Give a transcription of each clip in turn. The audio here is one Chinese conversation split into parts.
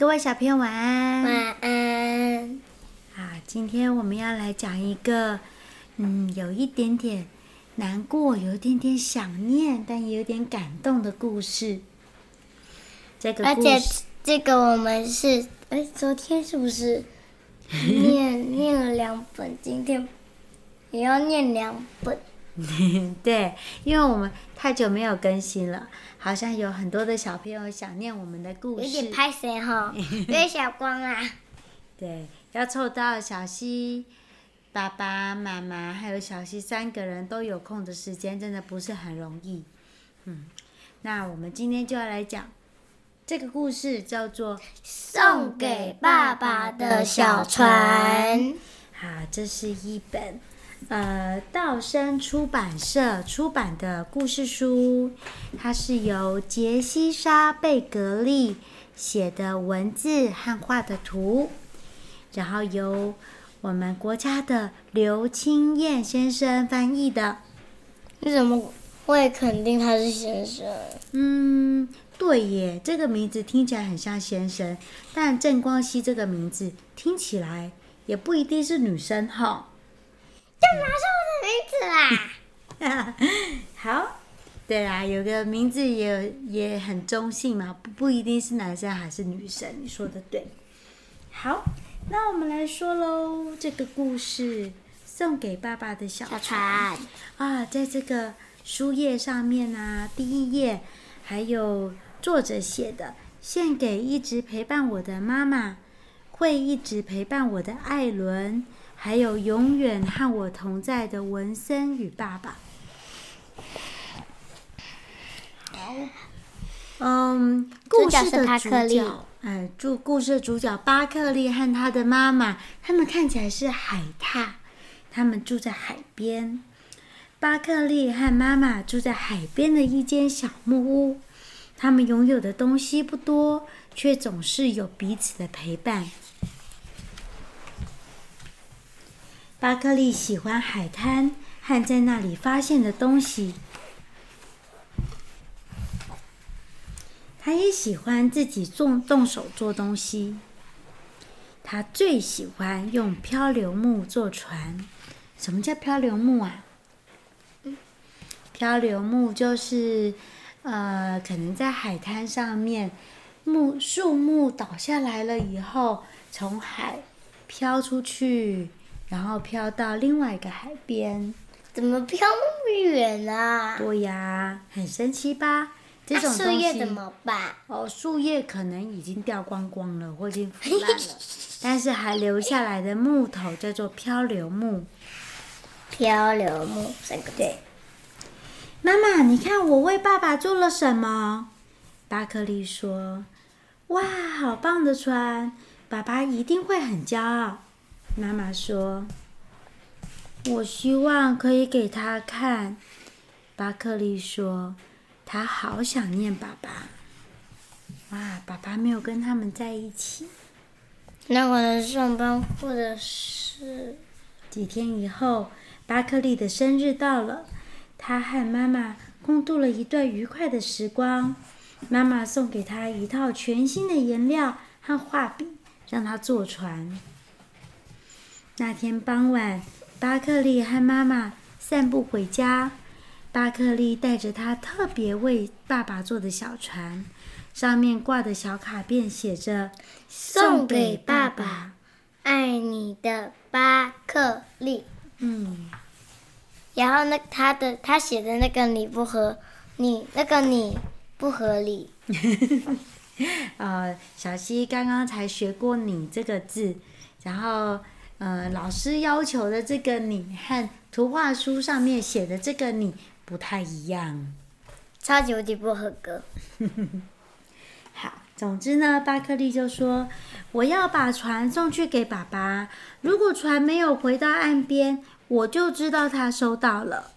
各位小朋友晚安。晚安。啊，今天我们要来讲一个，嗯，有一点点难过，有一点点想念，但也有点感动的故事。这个故事，而且这个我们是，哎，昨天是不是念念了两本？今天也要念两本。对，因为我们太久没有更新了，好像有很多的小朋友想念我们的故事。有点拍谁哈？对，小光啊。对，要凑到小西、爸爸妈妈还有小西三个人都有空的时间，真的不是很容易。嗯，那我们今天就要来讲这个故事，叫做《送给爸爸的小船》。好，这是一本。呃，道生出版社出版的故事书，它是由杰西莎·贝格利写的文字和画的图，然后由我们国家的刘清燕先生翻译的。你怎么会肯定他是先生？嗯，对耶，这个名字听起来很像先生，但郑光熙这个名字听起来也不一定是女生哈。干嘛说我的名字啦？好，对啦，有个名字也也很中性嘛，不不一定是男生还是女生，你说的对。好，那我们来说喽，这个故事送给爸爸的小船，小船啊，在这个书页上面啊，第一页还有作者写的，献给一直陪伴我的妈妈，会一直陪伴我的艾伦。还有永远和我同在的文森与爸爸。好，嗯，故事的主角，哎，主故事的主角巴克利和他的妈妈，他们看起来是海獭，他们住在海边。巴克利和妈妈住在海边的一间小木屋，他们拥有的东西不多，却总是有彼此的陪伴。巴克利喜欢海滩和在那里发现的东西，他也喜欢自己做动手做东西。他最喜欢用漂流木做船。什么叫漂流木啊？漂流木就是，呃，可能在海滩上面，木树木倒下来了以后，从海飘出去。然后飘到另外一个海边，怎么飘那么远啊？对呀，很神奇吧？这种东西，树叶怎么办？哦，树叶可能已经掉光光了，或已经腐烂了，但是还留下来的木头叫做漂流木。漂流木，三个对。妈妈，你看我为爸爸做了什么？巴克利说：“哇，好棒的船，爸爸一定会很骄傲。”妈妈说：“我希望可以给他看。”巴克利说：“他好想念爸爸。”哇，爸爸没有跟他们在一起。那可能上班，或者是几天以后，巴克利的生日到了，他和妈妈共度了一段愉快的时光。妈妈送给他一套全新的颜料和画笔，让他坐船。那天傍晚，巴克利和妈妈散步回家。巴克利带着他特别为爸爸做的小船，上面挂的小卡片写着：“送给爸爸，爱你的巴克利。”嗯。然后那他的他写的那个你不合，你那个你不合理。呃，小希刚刚才学过“你”这个字，然后。呃，老师要求的这个你和图画书上面写的这个你不太一样，超级无敌不合格。好，总之呢，巴克利就说：“我要把船送去给爸爸。如果船没有回到岸边，我就知道他收到了。”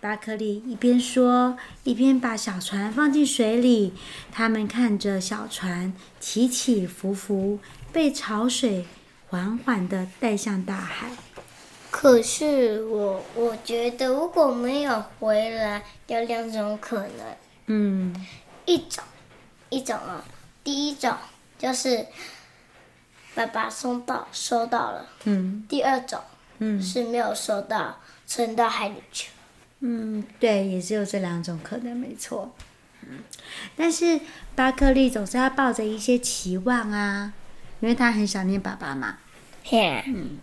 巴克利一边说，一边把小船放进水里。他们看着小船起起伏伏，被潮水。缓缓地带向大海。可是我我觉得，如果没有回来，有两种可能。嗯，一种，一种啊，第一种，就是爸爸送到收到了。嗯。第二种，嗯，是没有收到，沉到海里去了。嗯，对，也只有这两种可能，没错。嗯，但是巴克利总是要抱着一些期望啊，因为他很想念爸爸嘛。嗯，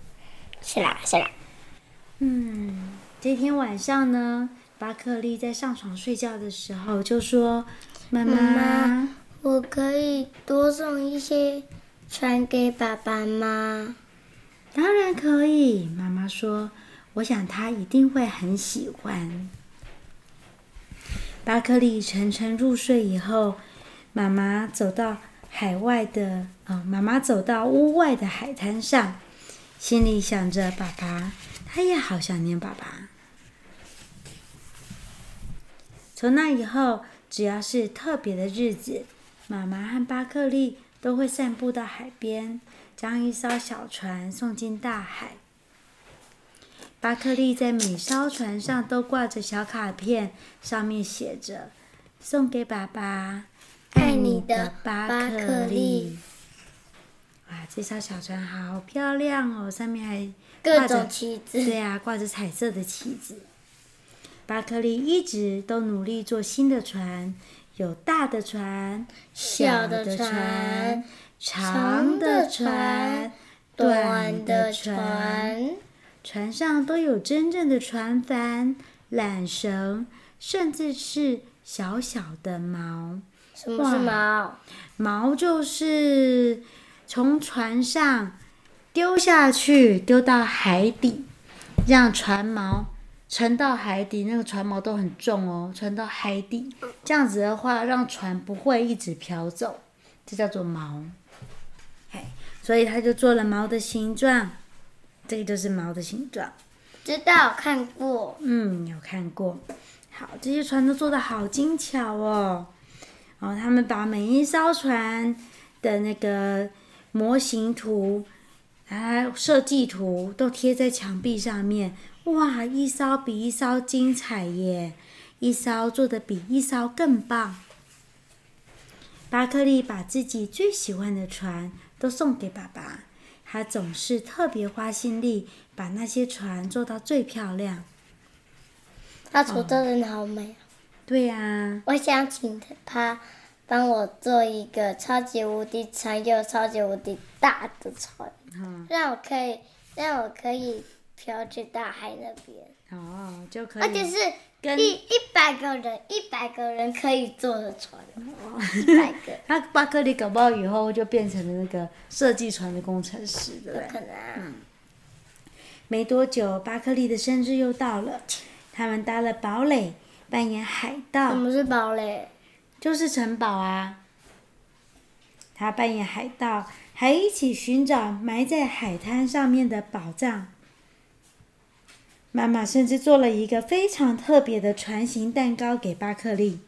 是啦，是啦。嗯，这天晚上呢，巴克利在上床睡觉的时候就说：“妈妈，妈妈，我可以多送一些船给爸爸吗？”“当然可以。”妈妈说。我想他一定会很喜欢。巴克利沉沉入睡以后，妈妈走到海外的哦，妈妈走到屋外的海滩上，心里想着爸爸，他也好想念爸爸。从那以后，只要是特别的日子，妈妈和巴克利都会散步到海边，将一艘小船送进大海。巴克利在每艘船上都挂着小卡片，上面写着：“送给爸爸，爱你的巴克利。”哇，这艘小船好漂亮哦，上面还各种旗子。对啊，挂着彩色的旗子。巴克利一直都努力做新的船，有大的船、小的船、长的船、短的船。船上都有真正的船帆、缆绳，甚至是小小的锚。什么是锚？锚就是从船上丢下去，丢到海底，让船锚沉到海底。那个船锚都很重哦，沉到海底。这样子的话，让船不会一直飘走，这叫做锚。哎，所以他就做了锚的形状。这个就是锚的形状，知道看过。嗯，有看过。好，这些船都做的好精巧哦。然后他们把每一艘船的那个模型图、啊设计图都贴在墙壁上面。哇，一艘比一艘精彩耶！一艘做得比一艘更棒。巴克利把自己最喜欢的船都送给爸爸。他总是特别花心力，把那些船做到最漂亮。他船真的好美。对呀。我想请他帮我做一个超级无敌长又超级无敌大的船，让我可以让我可以飘去大海那边。哦，就可以。而且是一一百个人，一百个人可以坐的船。哦，一百个。他巴克利搞不好以后就变成了那个设计船的工程师，对不对？可能啊。嗯。没多久，巴克利的生日又到了，他们搭了堡垒，扮演海盗。什么是堡垒？就是城堡啊。他扮演海盗，还一起寻找埋在海滩上面的宝藏。妈妈甚至做了一个非常特别的船形蛋糕给巴克利。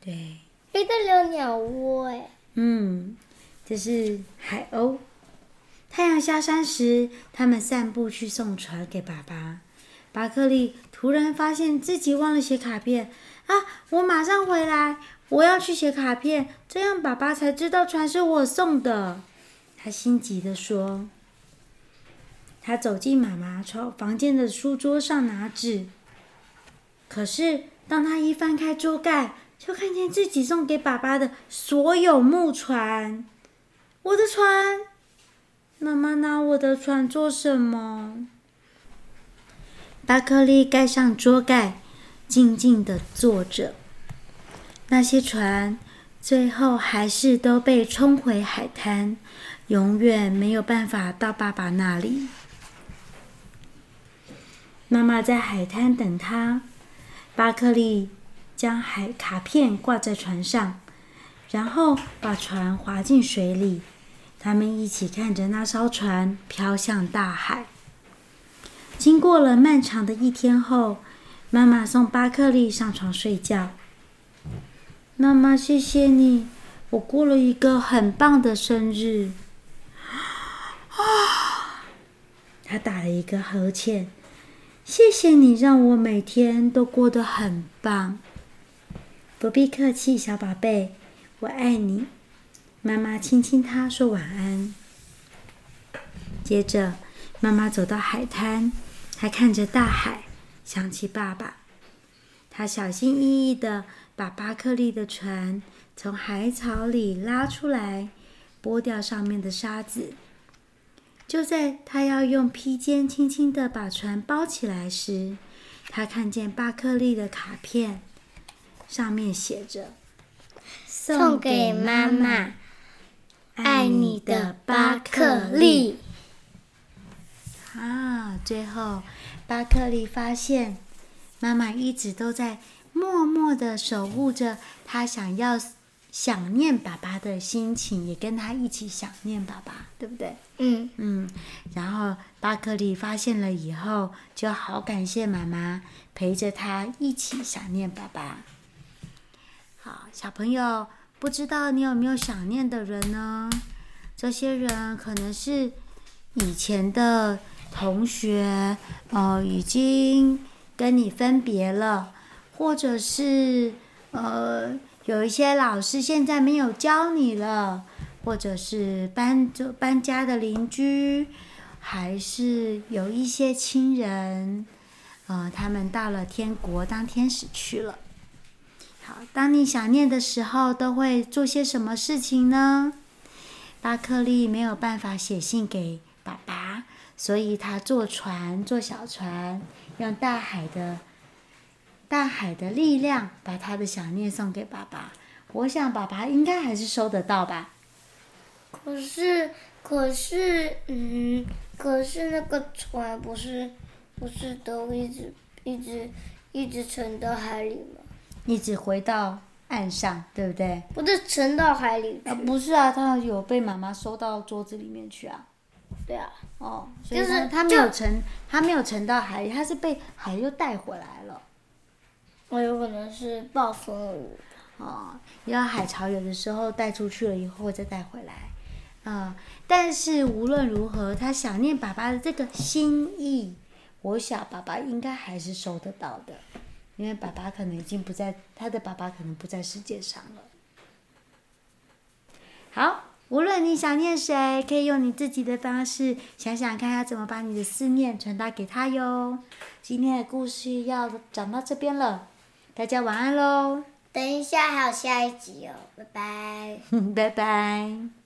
对，飞得了鸟窝哎。嗯，这是海鸥。太阳下山时，他们散步去送船给爸爸。巴克利突然发现自己忘了写卡片啊！我马上回来，我要去写卡片，这样爸爸才知道船是我送的。他心急地说。他走进妈妈床房间的书桌上拿纸，可是当他一翻开桌盖，就看见自己送给爸爸的所有木船。我的船，妈妈拿我的船做什么？巴克利盖上桌盖，静静地坐着。那些船最后还是都被冲回海滩，永远没有办法到爸爸那里。妈妈在海滩等他。巴克利将海卡片挂在船上，然后把船划进水里。他们一起看着那艘船飘向大海。经过了漫长的一天后，妈妈送巴克利上床睡觉。妈妈，谢谢你，我过了一个很棒的生日。啊！他打了一个呵欠。谢谢你让我每天都过得很棒。不必客气，小宝贝，我爱你。”妈妈亲亲他，说晚安。接着，妈妈走到海滩，还看着大海，想起爸爸。他小心翼翼地把巴克利的船从海草里拉出来，剥掉上面的沙子。就在他要用披肩轻轻地把船包起来时，他看见巴克利的卡片，上面写着：“送给妈妈，爱你的巴克利。”啊！最后，巴克利发现，妈妈一直都在默默的守护着他，想要想念爸爸的心情，也跟他一起想念爸爸，对不对？嗯嗯。然后，巴克利发现了以后，就好感谢妈妈陪着他一起想念爸爸。好，小朋友，不知道你有没有想念的人呢？这些人可能是以前的。同学，呃，已经跟你分别了，或者是呃，有一些老师现在没有教你了，或者是搬就搬家的邻居，还是有一些亲人，呃，他们到了天国当天使去了。好，当你想念的时候，都会做些什么事情呢？巴克利没有办法写信给爸爸。所以他坐船，坐小船，用大海的大海的力量，把他的想念送给爸爸。我想爸爸应该还是收得到吧。可是，可是，嗯，可是那个船不是不是都一直一直一直沉到海里吗？一直回到岸上，对不对？不是沉到海里去。啊，不是啊，他有被妈妈收到桌子里面去啊。对啊，哦，就是他他没有沉，他没有沉到海里，他是被海又带回来了。我有可能是暴风雨。哦，因为海潮有的时候带出去了以后再带回来，啊、嗯，但是无论如何，他想念爸爸的这个心意，我想爸爸应该还是收得到的，因为爸爸可能已经不在，他的爸爸可能不在世界上了。好。无论你想念谁，可以用你自己的方式想想看，要怎么把你的思念传达给他哟。今天的故事要讲到这边了，大家晚安喽。等一下还有下一集哦，拜拜。拜拜。